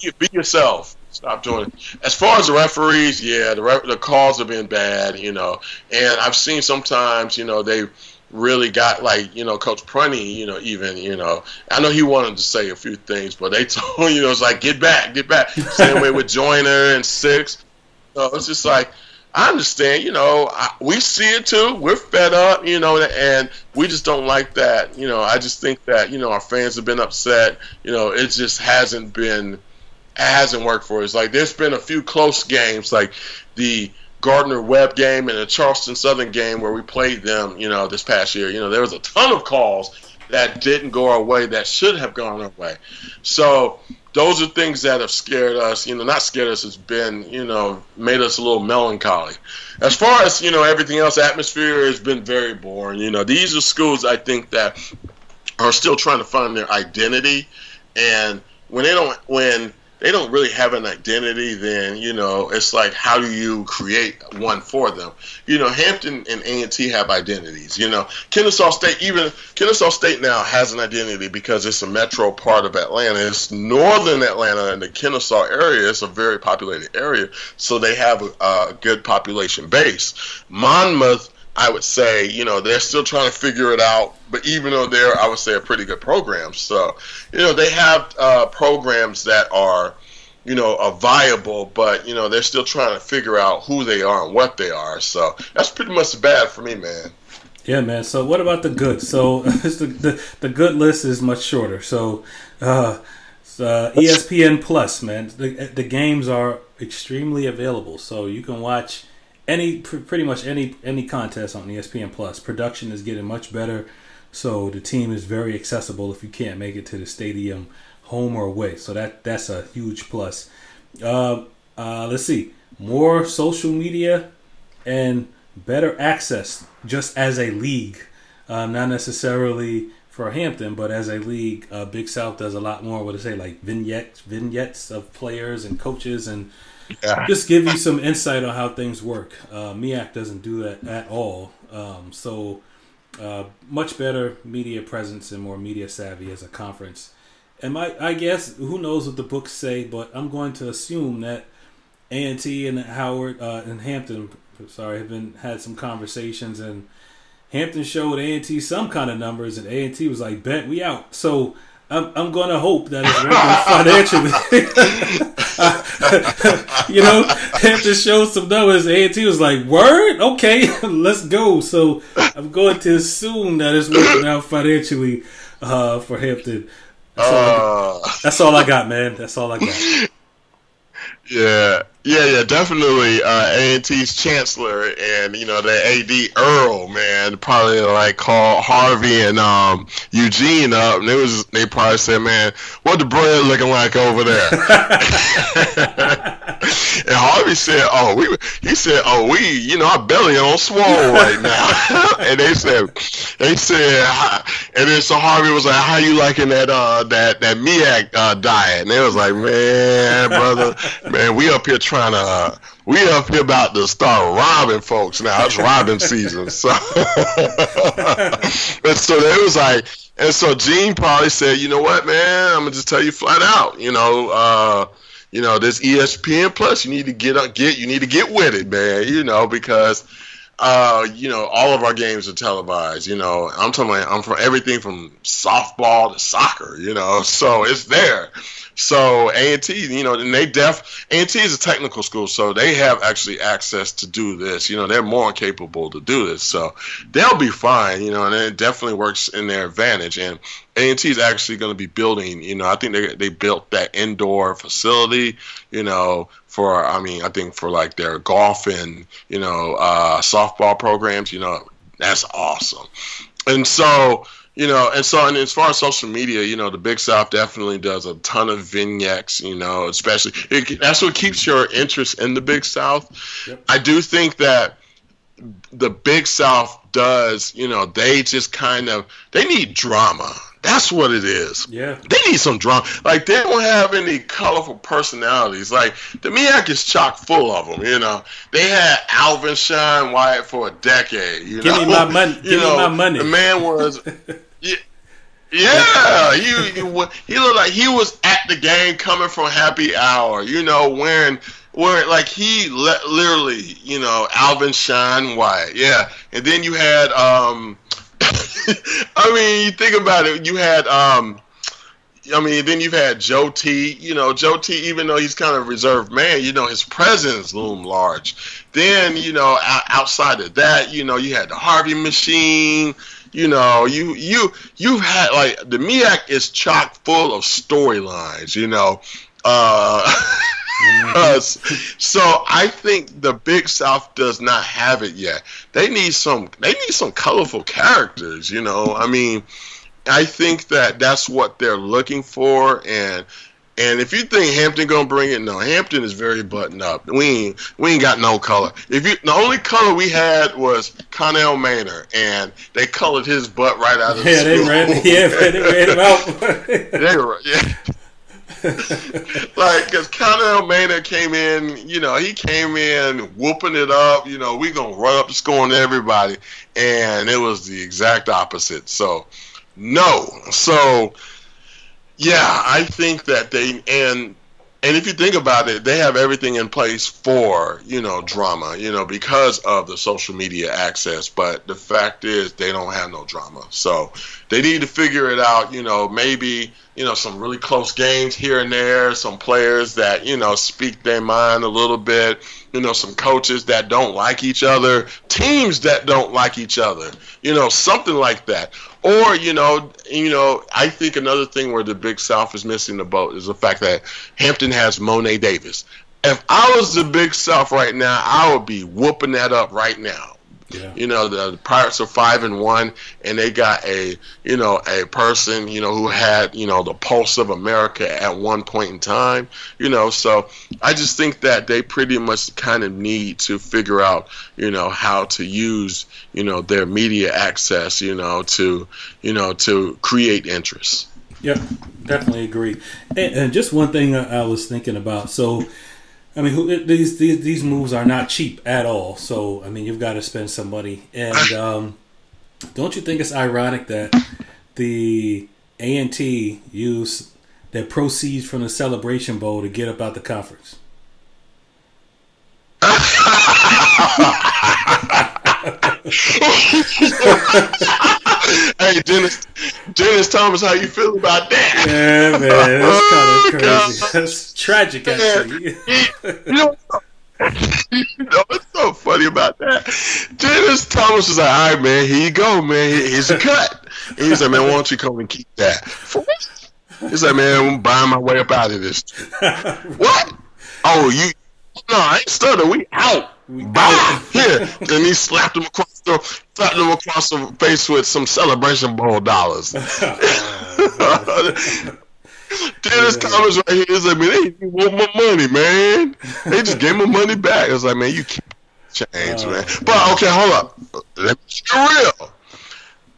you be yourself. Stop doing it. As far as the referees, yeah, the re- the calls have been bad, you know, and I've seen sometimes, you know, they really got like, you know, Coach Prunty, you know, even, you know, I know he wanted to say a few things, but they <laughs> told, you know, it's like get back, get back. Same way with Joyner and Six. So it's just like I understand, you know, I, we see it too. We're fed up, you know, and we just don't like that. You know, I just think that, you know, our fans have been upset. You know, it just hasn't been hasn't worked for us. Like there's been a few close games, like the Gardner Webb game and the Charleston Southern game where we played them, you know, this past year. You know, there was a ton of calls that didn't go our way that should have gone our way. So those are things that have scared us. You know, not scared us. It's been, you know, made us a little melancholy. As far as you know, everything else, atmosphere has been very boring. You know, these are schools I think that are still trying to find their identity, and when they don't, when they don't really have an identity, then you know it's like how do you create one for them? You know, Hampton and A and T have identities. You know, Kennesaw State even Kennesaw State now has an identity because it's a metro part of Atlanta. It's northern Atlanta and the Kennesaw area is a very populated area, so they have a, a good population base. Monmouth I would say, you know, they're still trying to figure it out. But even though they're, I would say, a pretty good program. So, you know, they have uh, programs that are, you know, are viable, but you know, they're still trying to figure out who they are and what they are. So that's pretty much bad for me, man. Yeah, man. So what about the good? So <laughs> the, the, the good list is much shorter. So, uh, uh, ESPN Plus, man. The the games are extremely available, so you can watch any pretty much any any contest on ESPN Plus. Production is getting much better, so the team is very accessible if you can't make it to the stadium, home or away. So that that's a huge plus. Uh, uh, let's see, more social media and better access just as a league, uh, not necessarily for Hampton, but as a league, uh, Big South does a lot more. What to say, like vignettes, vignettes of players and coaches and just give you some insight on how things work. Uh, MEAC doesn't do that at all. Um, so uh, much better media presence and more media savvy as a conference. And my, I guess who knows what the books say, but I'm going to assume that A and T and Howard uh, and Hampton, sorry, have been had some conversations, and Hampton showed A and T some kind of numbers, and A and T was like, "Bet we out." So I'm, I'm going to hope that it's working <laughs> financially. <laughs> you know, after show some numbers, A&T was like, word? Okay, <laughs> let's go. So I'm going to assume that it's working out financially uh, for Hampton. That's all, uh, that's all I got, man. That's all I got. Yeah, yeah, yeah, definitely. Uh, A&T's chancellor and you know the AD Earl, man, probably like call Harvey and um, Eugene up, and they was they probably said, man, what the bread looking like over there? <laughs> <laughs> and Harvey said, oh, we, he said, oh, we, you know, our belly on swole right now, <laughs> and they said, they said, and then so Harvey was like, how you liking that uh that that MEAC uh, diet? And they was like, man, brother, man, we up here trying to. Uh, we up here about to start robbing folks now. It's robbing <laughs> season. So, <laughs> and so they was like, and so Gene probably said, you know what, man, I'm gonna just tell you flat out, you know, uh, you know, this ESPN Plus, you need to get up, get, you need to get with it, man, you know, because. Uh, you know, all of our games are televised. You know, I'm talking. I'm from everything from softball to soccer. You know, <laughs> so it's there. So A and T, you know, and they def A and T is a technical school, so they have actually access to do this. You know, they're more capable to do this, so they'll be fine. You know, and it definitely works in their advantage. And A and T is actually going to be building. You know, I think they they built that indoor facility. You know, for I mean, I think for like their golf and you know uh, softball programs. You know, that's awesome. And so you know, and so and as far as social media, you know, the Big South definitely does a ton of vignettes. You know, especially it, that's what keeps your interest in the Big South. Yep. I do think that the Big South does. You know, they just kind of they need drama. That's what it is. Yeah. They need some drama. Like they don't have any colorful personalities. Like the MEAC is chock full of them. You know, they had Alvin Shine Wyatt for a decade. You give know? <laughs> me my money. Give you know, me my money. The man was. <laughs> yeah, yeah, he, he he looked like he was at the game coming from happy hour. You know, wearing wearing like he le- literally, you know, Alvin Shine Wyatt. Yeah, and then you had um I mean, you think about it. You had, um, I mean, then you've had Joe T. You know, Joe T. Even though he's kind of reserved man, you know, his presence loomed large. Then, you know, outside of that, you know, you had the Harvey machine. You know, you you you've had like the MEAC is chock full of storylines. You know, uh, <laughs> so I think the Big South does not have it yet. They need some. They need some colorful characters. You know, I mean, I think that that's what they're looking for, and and if you think Hampton gonna bring it, no, Hampton is very buttoned up. We ain't we ain't got no color. If you the only color we had was Connell Maynor, and they colored his butt right out of yeah, the they ran yeah they ran him out. <laughs> they were yeah. <laughs> like, because Connell Maynor came in, you know, he came in whooping it up. You know, we gonna run up the score on everybody, and it was the exact opposite. So, no. So, yeah, I think that they and and if you think about it, they have everything in place for, you know, drama, you know, because of the social media access. But the fact is, they don't have no drama. So they need to figure it out, you know, maybe, you know, some really close games here and there, some players that, you know, speak their mind a little bit, you know, some coaches that don't like each other, teams that don't like each other, you know, something like that. Or you know, you know, I think another thing where the Big South is missing the boat is the fact that Hampton has Mo'ne Davis. If I was the Big South right now, I would be whooping that up right now. Yeah. You know, the, the, Pirates are five and one, and they got a you know a person you know who had you know the pulse of America at one point in time. You know, so I just think that they pretty much kind of need to figure out you know how to use you know their media access you know to you know to create interest. Yeah, definitely agree. And, and just one thing I was thinking about, so I mean, who, these, these these moves are not cheap at all. So I mean, you've got to spend some money. And <laughs> um, don't you think it's ironic that the A and T use their proceeds from the Celebration Bowl to get up out the conference? <laughs> <laughs> hey, Dennis, Dennis Thomas, how you feel about that? Yeah, man, that's oh, kind of crazy. That's tragic, actually. you know, you know what's so funny about that? Dennis Thomas was like, "All right, man, here you go, man. Here's a cut." And he's like, "Man, why don't you come and keep that?" For? He's like, "Man, I'm buying my way up out of this." <laughs> what? Oh, you? No, I ain't stuttering. We out. Bow here, and he slapped him across the slapped him across the face with some celebration bowl dollars. <laughs> Dennis yeah. Thomas right here is like, man, they want my money, man. They just gave my money back. I was like, man, you can't change, uh, man. But okay, hold up. Let me be real.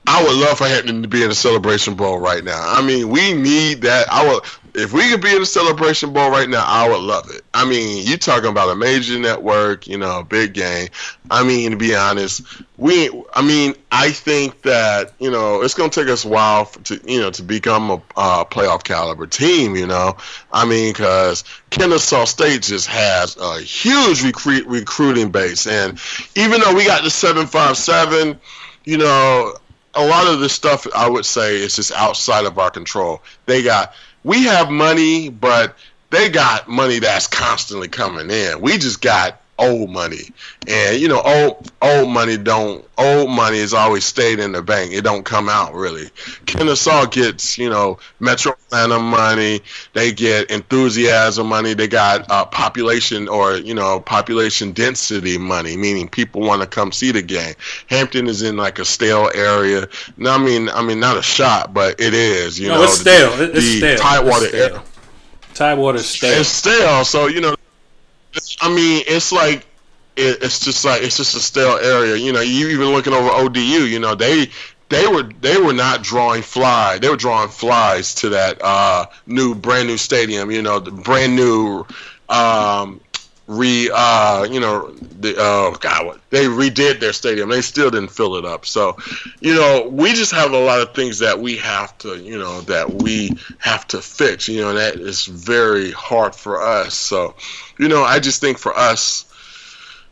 I would love for Hampton to be in the Celebration Bowl right now. I mean, we need that. I would, if we could be in the Celebration Bowl right now, I would love it. I mean, you talking about a major network, you know, a big game. I mean, to be honest, we. I mean, I think that you know it's going to take us a while to you know to become a uh, playoff caliber team. You know, I mean, because Kennesaw State just has a huge recruit recruiting base, and even though we got the seven five seven, you know a lot of this stuff I would say is just outside of our control. They got we have money, but they got money that's constantly coming in. We just got old money, and you know, old old money don't old money has always stayed in the bank. It don't come out really. Kennesaw gets you know Metro Atlanta money. They get enthusiasm money. They got uh, population or you know population density money, meaning people want to come see the game. Hampton is in like a stale area. No, I mean I mean not a shot, but it is. You no, know, it's stale. The, it's stale. Tidewater it's stale. Tidewater stale. It's stale. So you know I mean, it's like it, it's just like it's just a stale area. You know, you even looking over ODU. You know, they they were they were not drawing fly. They were drawing flies to that uh, new brand new stadium. You know, the brand new um, re uh you know the oh god they redid their stadium. They still didn't fill it up. So you know we just have a lot of things that we have to you know that we have to fix. You know that is very hard for us. So you know i just think for us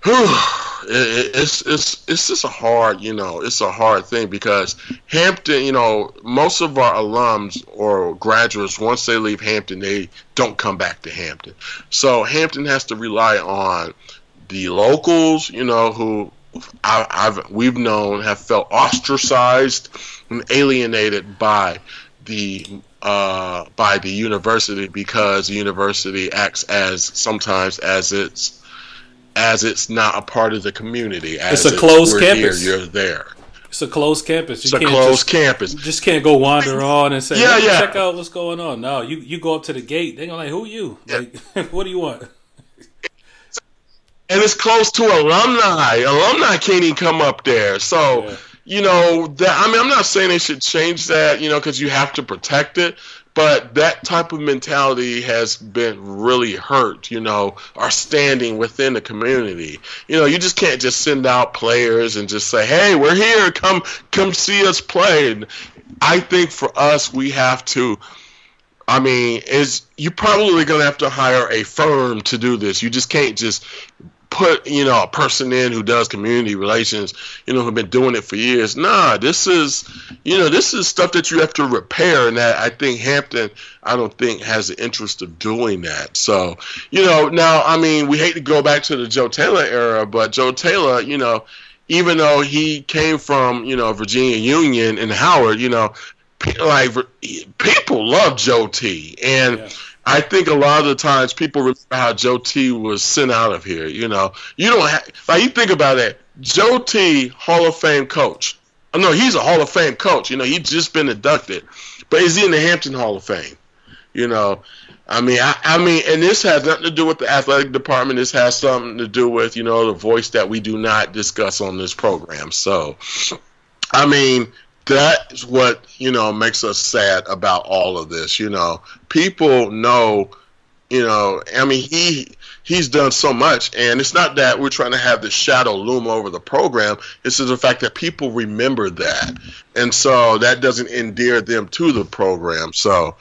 it's it's it's just a hard you know it's a hard thing because Hampton you know most of our alums or graduates once they leave Hampton they don't come back to Hampton. So Hampton has to rely on the locals you know who I, I've we've known have felt ostracized and alienated by the uh, by the university because the university acts as sometimes as it's as it's not a part of the community. As it's a closed campus. Here, you're there. It's a closed campus. You it's a closed just, campus. You just can't go wander on and say, yeah, yeah. check out what's going on. No, you you go up to the gate. They're going to like, who are you? Yeah. Like, <laughs> what do you want? And it's close to alumni. Alumni can't even come up there. So. Yeah you know that I mean I'm not saying they should change that, you know, because you have to protect it, but that type of mentality has been really hurt, you know, our standing within the community. You know, you just can't just send out players and just say, "Hey, we're here, come come see us play." And I think for us, we have to. I mean, is you're probably going to have to hire a firm to do this. You just can't just put you know a person in who does community relations you know who've been doing it for years. Nah this is you know this is stuff that you have to repair and that i think hampton i don't think has the interest of doing that. So you know now i mean we hate to go back to the joe taylor era but joe taylor you know even though he came from you know virginia union and howard you know like people love joe t. And yeah I think a lot of the times people remember how Joe T was sent out of here. You know, you don't have, like you think about it. Joe T, Hall of Fame coach. Oh, no, he's a Hall of Fame coach. You know, he's just been inducted, but is he in the Hampton Hall of Fame? You know, I mean, I, I mean, and this has nothing to do with the athletic department. This has something to do with you know the voice that we do not discuss on this program. So, I mean, that's what you know makes us sad about all of this. You know, people know, you know, I mean, he he's done so much, and it's not that we're trying to have the shadow loom over the program. It's just the fact that people remember that, and so that doesn't endear them to the program. So.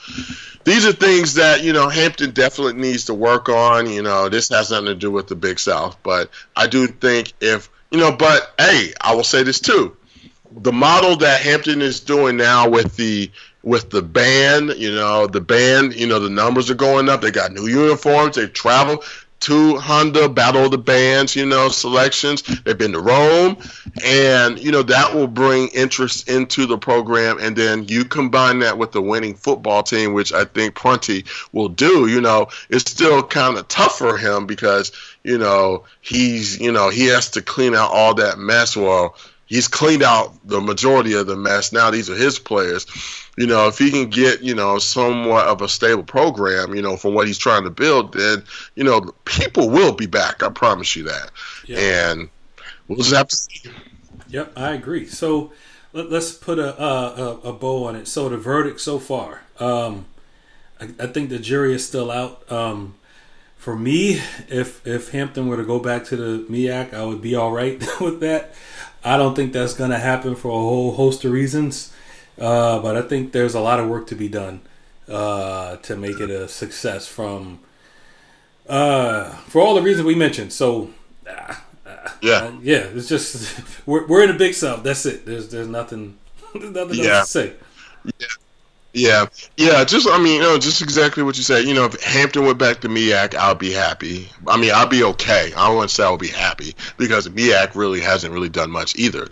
These are things that you know Hampton definitely needs to work on. You know, this has nothing to do with the Big South, but I do think if you know, but hey, I will say this too the model that Hampton is doing now with the with the band, you know, the band, you know, the numbers are going up. They got new uniforms. They travel to Honda Battle of the Bands, you know, selections. They've been to Rome, and you know that will bring interest into the program. And then you combine that with the winning football team, which I think Prunty will do. You know, it's still kind of tough for him because you know he's you know he has to clean out all that mess. Well, he's cleaned out the majority of the mess. Now these are his players. You know, if he can get, you know, somewhat of a stable program, you know, from what he's trying to build, then, you know, people will be back. I promise you that. Yep. And we'll just have to see. Yep, I agree. So let, us put a, a, a bow on it. So the verdict so far, um, I, I, think the jury is still out. Um, for me, if if Hampton were to go back to the MEAC, I would be all right <laughs> with that. I don't think that's going to happen for a whole host of reasons, uh, but I think there's a lot of work to be done uh, to make it a success. From uh, for all the reasons we mentioned. So, uh, yeah, uh, yeah, it's just <laughs> we're we're in a big south. That's it. There's there's nothing <laughs> there's nothing yeah. else to say. Yeah. Yeah, yeah, just I mean, you know, just exactly what you said. You know, if Hampton went back to MEAC, I'll be happy. I mean, I'll be okay. I won't say I'll be happy because MEAC really hasn't really done much either.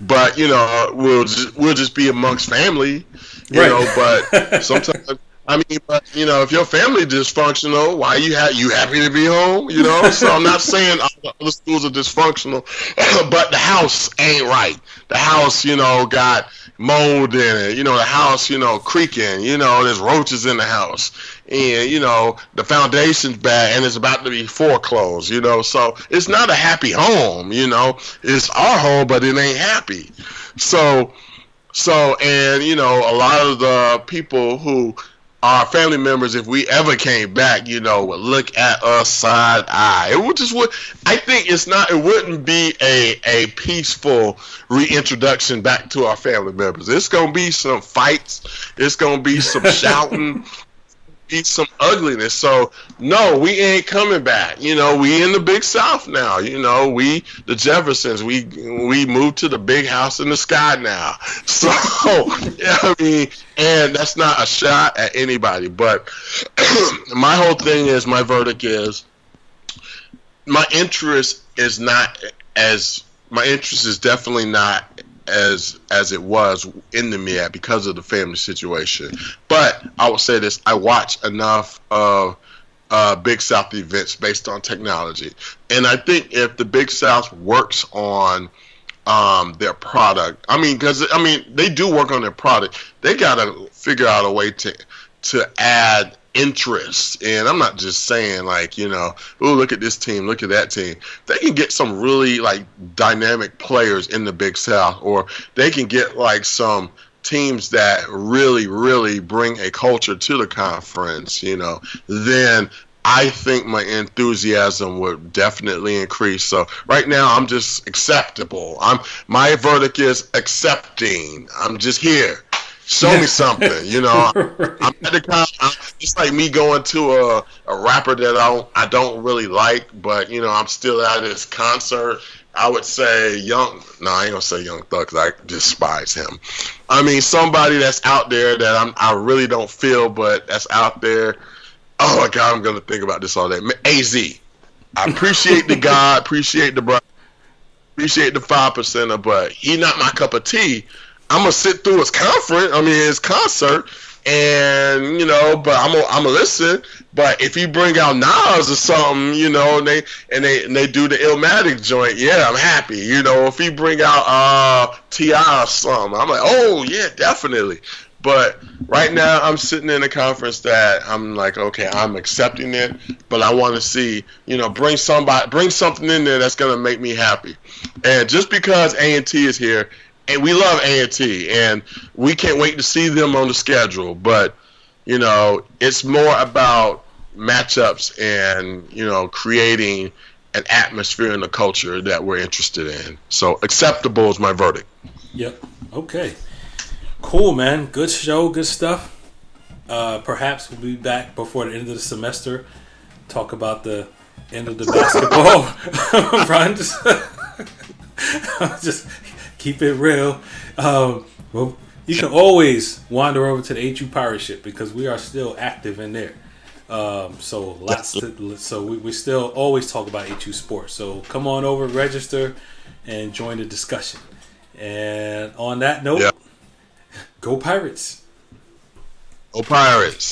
But you know, we'll just, we'll just be amongst family, you right. know. But <laughs> sometimes. I mean, but you know, if your family dysfunctional, why you ha- you happy to be home? You know, so I'm not saying all the other schools are dysfunctional, <clears throat> but the house ain't right. The house, you know, got mold in it. You know, the house, you know, creaking. You know, there's roaches in the house, and you know the foundation's bad and it's about to be foreclosed. You know, so it's not a happy home. You know, it's our home, but it ain't happy. So, so, and you know, a lot of the people who our family members, if we ever came back, you know, would look at us side eye. It would just would. I think it's not. It wouldn't be a a peaceful reintroduction back to our family members. It's gonna be some fights. It's gonna be some <laughs> shouting be some ugliness. So no, we ain't coming back. You know, we in the big South now. You know, we the Jeffersons. We we moved to the big house in the sky now. <laughs> So yeah, I mean, and that's not a shot at anybody. But <clears throat> my whole thing is, my verdict is, my interest is not as my interest is definitely not as as it was in the MEAC because of the family situation. But I will say this: I watch enough of uh, Big South events based on technology, and I think if the Big South works on um, their product, I mean, because I mean they do work on their product, they got to figure out a way to to add interest. And I'm not just saying like, you know, oh look at this team, look at that team. They can get some really like dynamic players in the Big South, or they can get like some teams that really, really bring a culture to the conference, you know, then I think my enthusiasm would definitely increase. So right now I'm just acceptable. I'm my verdict is accepting. I'm just here show me something. You know, <laughs> I'm at the kind. Of, it's like me going to a, a rapper that I don't I don't really like, but you know, I'm still at his concert. I would say young. No, I ain't gonna say young thug because I despise him. I mean, somebody that's out there that I'm I really don't feel, but that's out there. Oh my God, I'm gonna think about this all day. Az. I appreciate the guy, <laughs> appreciate the brother, appreciate the five percenter, but he not my cup of tea. I'm gonna sit through his conference. I mean his concert, and you know, but I'm gonna I'm gonna listen. But if you bring out Nas or something, you know, and they and they and they do the Illmatic joint, yeah, I'm happy. You know, if you bring out uh T.I. or something, I'm like, oh yeah, definitely. But right now, I'm sitting in a conference that I'm like, okay, I'm accepting it, but I want to see, you know, bring somebody, bring something in there that's gonna make me happy. And just because A and T is here, and we love A and T, and we can't wait to see them on the schedule. But you know, it's more about matchups and you know creating an atmosphere and a culture that we're interested in. So acceptable is my verdict. Yep. Okay. Cool, man. Good show. Good stuff. Uh, perhaps we'll be back before the end of the semester. Talk about the end of the <laughs> basketball <laughs> runs. <laughs> just keep it real. Um, well, you can always wander over to the HU Pirate Ship because we are still active in there. Um, so lots. To, so we, we still always talk about HU sports. So come on over, register, and join the discussion. And on that note, yeah. go Pirates. Go Pirates.